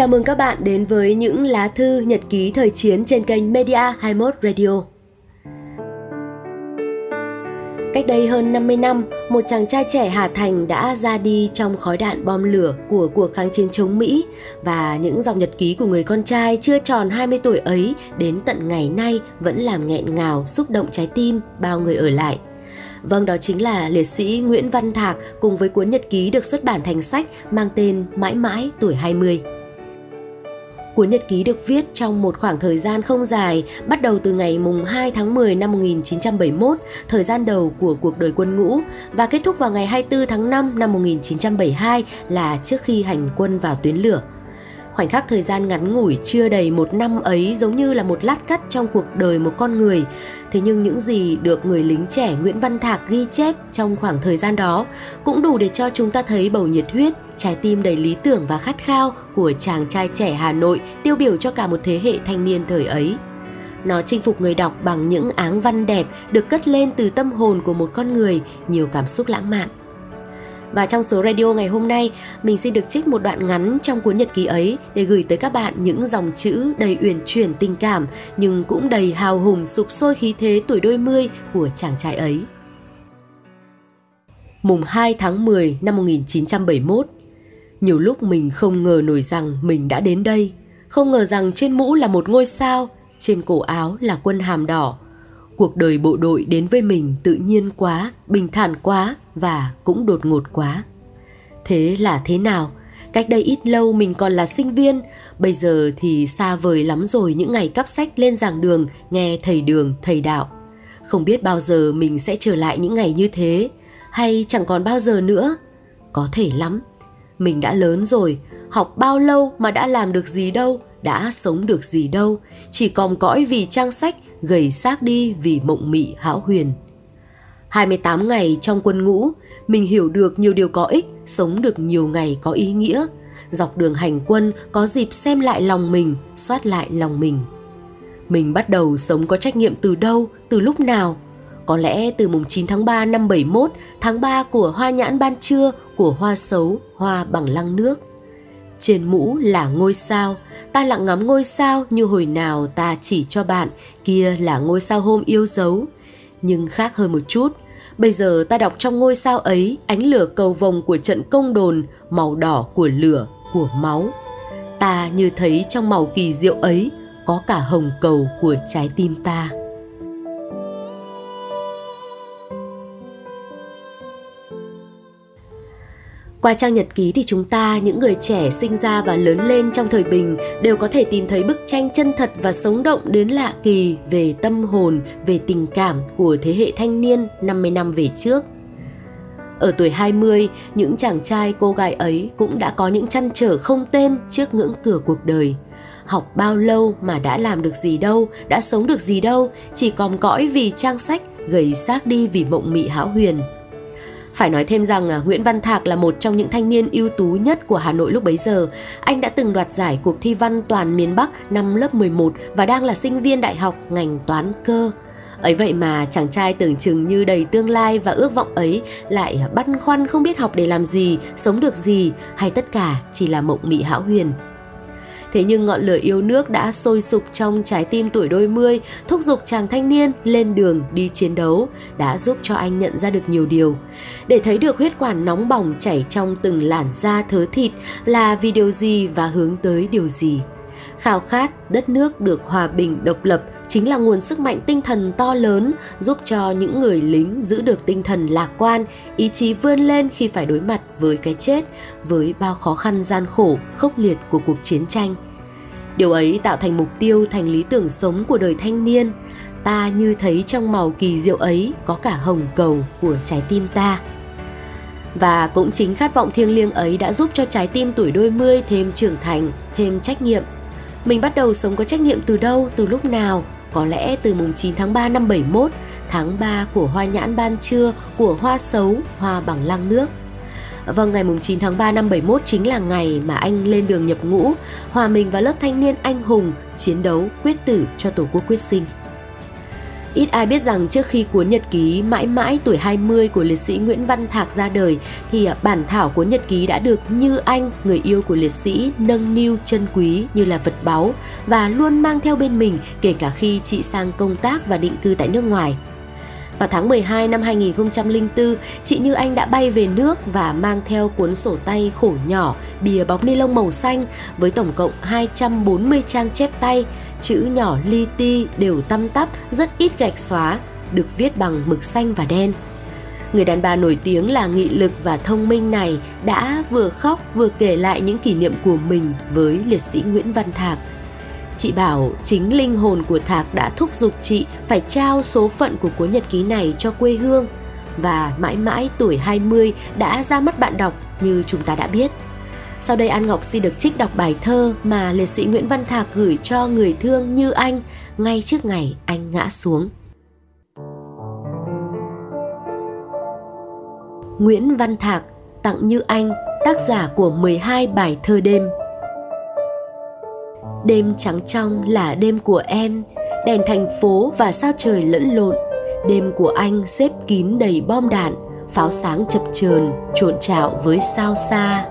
Chào mừng các bạn đến với những lá thư nhật ký thời chiến trên kênh Media 21 Radio. Cách đây hơn 50 năm, một chàng trai trẻ Hà Thành đã ra đi trong khói đạn bom lửa của cuộc kháng chiến chống Mỹ và những dòng nhật ký của người con trai chưa tròn 20 tuổi ấy đến tận ngày nay vẫn làm nghẹn ngào xúc động trái tim bao người ở lại. Vâng, đó chính là liệt sĩ Nguyễn Văn Thạc cùng với cuốn nhật ký được xuất bản thành sách mang tên Mãi mãi tuổi 20. Cuốn nhật ký được viết trong một khoảng thời gian không dài, bắt đầu từ ngày mùng 2 tháng 10 năm 1971, thời gian đầu của cuộc đời quân ngũ, và kết thúc vào ngày 24 tháng 5 năm 1972 là trước khi hành quân vào tuyến lửa. Khoảnh khắc thời gian ngắn ngủi chưa đầy một năm ấy giống như là một lát cắt trong cuộc đời một con người. Thế nhưng những gì được người lính trẻ Nguyễn Văn Thạc ghi chép trong khoảng thời gian đó cũng đủ để cho chúng ta thấy bầu nhiệt huyết, trái tim đầy lý tưởng và khát khao của chàng trai trẻ Hà Nội tiêu biểu cho cả một thế hệ thanh niên thời ấy. Nó chinh phục người đọc bằng những áng văn đẹp được cất lên từ tâm hồn của một con người nhiều cảm xúc lãng mạn. Và trong số radio ngày hôm nay, mình xin được trích một đoạn ngắn trong cuốn nhật ký ấy để gửi tới các bạn những dòng chữ đầy uyển chuyển tình cảm nhưng cũng đầy hào hùng sục sôi khí thế tuổi đôi mươi của chàng trai ấy. Mùng 2 tháng 10 năm 1971 Nhiều lúc mình không ngờ nổi rằng mình đã đến đây Không ngờ rằng trên mũ là một ngôi sao Trên cổ áo là quân hàm đỏ cuộc đời bộ đội đến với mình tự nhiên quá, bình thản quá và cũng đột ngột quá. Thế là thế nào? Cách đây ít lâu mình còn là sinh viên, bây giờ thì xa vời lắm rồi những ngày cắp sách lên giảng đường, nghe thầy đường, thầy đạo. Không biết bao giờ mình sẽ trở lại những ngày như thế, hay chẳng còn bao giờ nữa. Có thể lắm. Mình đã lớn rồi, học bao lâu mà đã làm được gì đâu, đã sống được gì đâu, chỉ còm cõi vì trang sách gầy xác đi vì mộng mị hão huyền. 28 ngày trong quân ngũ, mình hiểu được nhiều điều có ích, sống được nhiều ngày có ý nghĩa. Dọc đường hành quân có dịp xem lại lòng mình, soát lại lòng mình. Mình bắt đầu sống có trách nhiệm từ đâu, từ lúc nào? Có lẽ từ mùng 9 tháng 3 năm 71, tháng 3 của hoa nhãn ban trưa, của hoa xấu, hoa bằng lăng nước. Trên mũ là ngôi sao, ta lặng ngắm ngôi sao như hồi nào ta chỉ cho bạn, kia là ngôi sao hôm yêu dấu. Nhưng khác hơn một chút, bây giờ ta đọc trong ngôi sao ấy ánh lửa cầu vồng của trận công đồn, màu đỏ của lửa, của máu. Ta như thấy trong màu kỳ diệu ấy có cả hồng cầu của trái tim ta. Qua trang nhật ký thì chúng ta, những người trẻ sinh ra và lớn lên trong thời bình đều có thể tìm thấy bức tranh chân thật và sống động đến lạ kỳ về tâm hồn, về tình cảm của thế hệ thanh niên 50 năm về trước. Ở tuổi 20, những chàng trai cô gái ấy cũng đã có những chăn trở không tên trước ngưỡng cửa cuộc đời. Học bao lâu mà đã làm được gì đâu, đã sống được gì đâu, chỉ còm cõi vì trang sách, gầy xác đi vì mộng mị hão huyền – phải nói thêm rằng à, Nguyễn Văn Thạc là một trong những thanh niên ưu tú nhất của Hà Nội lúc bấy giờ. Anh đã từng đoạt giải cuộc thi văn toàn miền Bắc năm lớp 11 và đang là sinh viên đại học ngành toán cơ. Ấy vậy mà chàng trai tưởng chừng như đầy tương lai và ước vọng ấy lại băn khoăn không biết học để làm gì, sống được gì hay tất cả chỉ là mộng mị hão huyền. Thế nhưng ngọn lửa yêu nước đã sôi sục trong trái tim tuổi đôi mươi, thúc giục chàng thanh niên lên đường đi chiến đấu, đã giúp cho anh nhận ra được nhiều điều. Để thấy được huyết quản nóng bỏng chảy trong từng làn da thớ thịt là vì điều gì và hướng tới điều gì. Khao khát đất nước được hòa bình độc lập chính là nguồn sức mạnh tinh thần to lớn giúp cho những người lính giữ được tinh thần lạc quan, ý chí vươn lên khi phải đối mặt với cái chết, với bao khó khăn gian khổ, khốc liệt của cuộc chiến tranh. Điều ấy tạo thành mục tiêu, thành lý tưởng sống của đời thanh niên. Ta như thấy trong màu kỳ diệu ấy có cả hồng cầu của trái tim ta. Và cũng chính khát vọng thiêng liêng ấy đã giúp cho trái tim tuổi đôi mươi thêm trưởng thành, thêm trách nhiệm. Mình bắt đầu sống có trách nhiệm từ đâu, từ lúc nào, có lẽ từ mùng 9 tháng 3 năm 71, tháng 3 của hoa nhãn ban trưa, của hoa xấu, hoa bằng lăng nước. Vâng, ngày 9 tháng 3 năm 71 chính là ngày mà anh lên đường nhập ngũ, hòa mình vào lớp thanh niên anh hùng, chiến đấu, quyết tử cho Tổ quốc quyết sinh. Ít ai biết rằng trước khi cuốn nhật ký mãi mãi tuổi 20 của liệt sĩ Nguyễn Văn Thạc ra đời thì à, bản thảo cuốn nhật ký đã được Như Anh, người yêu của liệt sĩ, nâng niu chân quý như là vật báu và luôn mang theo bên mình kể cả khi chị sang công tác và định cư tại nước ngoài. Vào tháng 12 năm 2004, chị Như Anh đã bay về nước và mang theo cuốn sổ tay khổ nhỏ, bìa bọc ni lông màu xanh với tổng cộng 240 trang chép tay, chữ nhỏ li ti đều tăm tắp, rất ít gạch xóa, được viết bằng mực xanh và đen. Người đàn bà nổi tiếng là nghị lực và thông minh này đã vừa khóc vừa kể lại những kỷ niệm của mình với liệt sĩ Nguyễn Văn Thạc – Chị bảo chính linh hồn của Thạc đã thúc giục chị phải trao số phận của cuốn nhật ký này cho quê hương và mãi mãi tuổi 20 đã ra mắt bạn đọc như chúng ta đã biết. Sau đây An Ngọc xin được trích đọc bài thơ mà liệt sĩ Nguyễn Văn Thạc gửi cho người thương như anh ngay trước ngày anh ngã xuống. Nguyễn Văn Thạc tặng Như Anh, tác giả của 12 bài thơ đêm Đêm trắng trong là đêm của em, đèn thành phố và sao trời lẫn lộn. Đêm của anh xếp kín đầy bom đạn, pháo sáng chập chờn trộn trạo với sao xa.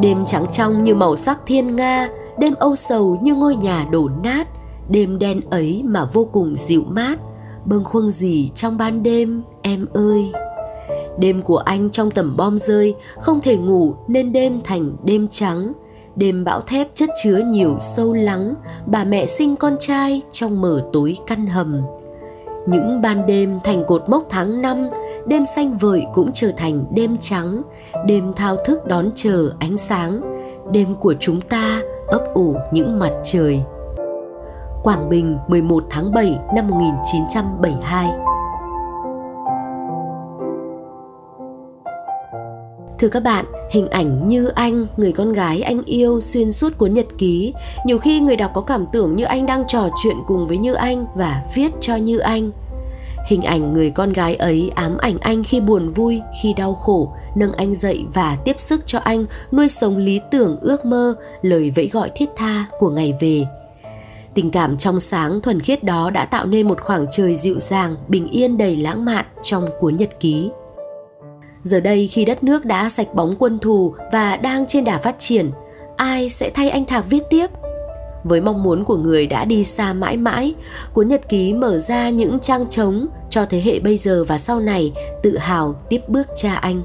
Đêm trắng trong như màu sắc thiên nga, đêm âu sầu như ngôi nhà đổ nát, đêm đen ấy mà vô cùng dịu mát, bâng khuâng gì trong ban đêm, em ơi. Đêm của anh trong tầm bom rơi, không thể ngủ nên đêm thành đêm trắng, đêm bão thép chất chứa nhiều sâu lắng, bà mẹ sinh con trai trong mờ tối căn hầm. Những ban đêm thành cột mốc tháng năm, đêm xanh vợi cũng trở thành đêm trắng, đêm thao thức đón chờ ánh sáng. Đêm của chúng ta ấp ủ những mặt trời. Quảng Bình 11 tháng 7 năm 1972 Thưa các bạn, hình ảnh như anh, người con gái anh yêu xuyên suốt cuốn nhật ký. Nhiều khi người đọc có cảm tưởng như anh đang trò chuyện cùng với Như Anh và viết cho Như Anh. Hình ảnh người con gái ấy ám ảnh anh khi buồn vui, khi đau khổ, nâng anh dậy và tiếp sức cho anh nuôi sống lý tưởng ước mơ, lời vẫy gọi thiết tha của ngày về. Tình cảm trong sáng thuần khiết đó đã tạo nên một khoảng trời dịu dàng, bình yên đầy lãng mạn trong cuốn nhật ký. Giờ đây khi đất nước đã sạch bóng quân thù và đang trên đà phát triển, ai sẽ thay anh Thạc viết tiếp? Với mong muốn của người đã đi xa mãi mãi, cuốn nhật ký mở ra những trang trống cho thế hệ bây giờ và sau này tự hào tiếp bước cha anh.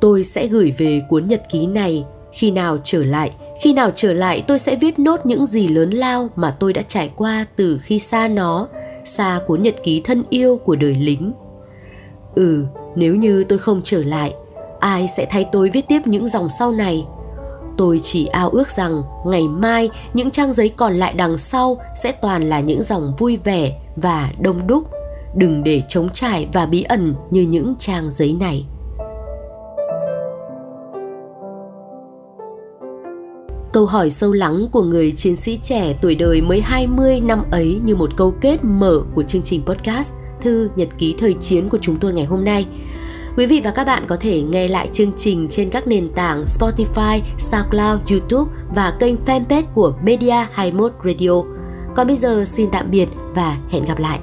Tôi sẽ gửi về cuốn nhật ký này khi nào trở lại khi nào trở lại tôi sẽ viết nốt những gì lớn lao mà tôi đã trải qua từ khi xa nó xa cuốn nhật ký thân yêu của đời lính Ừ, nếu như tôi không trở lại, ai sẽ thay tôi viết tiếp những dòng sau này? Tôi chỉ ao ước rằng ngày mai những trang giấy còn lại đằng sau sẽ toàn là những dòng vui vẻ và đông đúc. Đừng để trống trải và bí ẩn như những trang giấy này. Câu hỏi sâu lắng của người chiến sĩ trẻ tuổi đời mới 20 năm ấy như một câu kết mở của chương trình podcast – thư nhật ký thời chiến của chúng tôi ngày hôm nay. Quý vị và các bạn có thể nghe lại chương trình trên các nền tảng Spotify, SoundCloud, YouTube và kênh fanpage của Media 21 Radio. Còn bây giờ xin tạm biệt và hẹn gặp lại.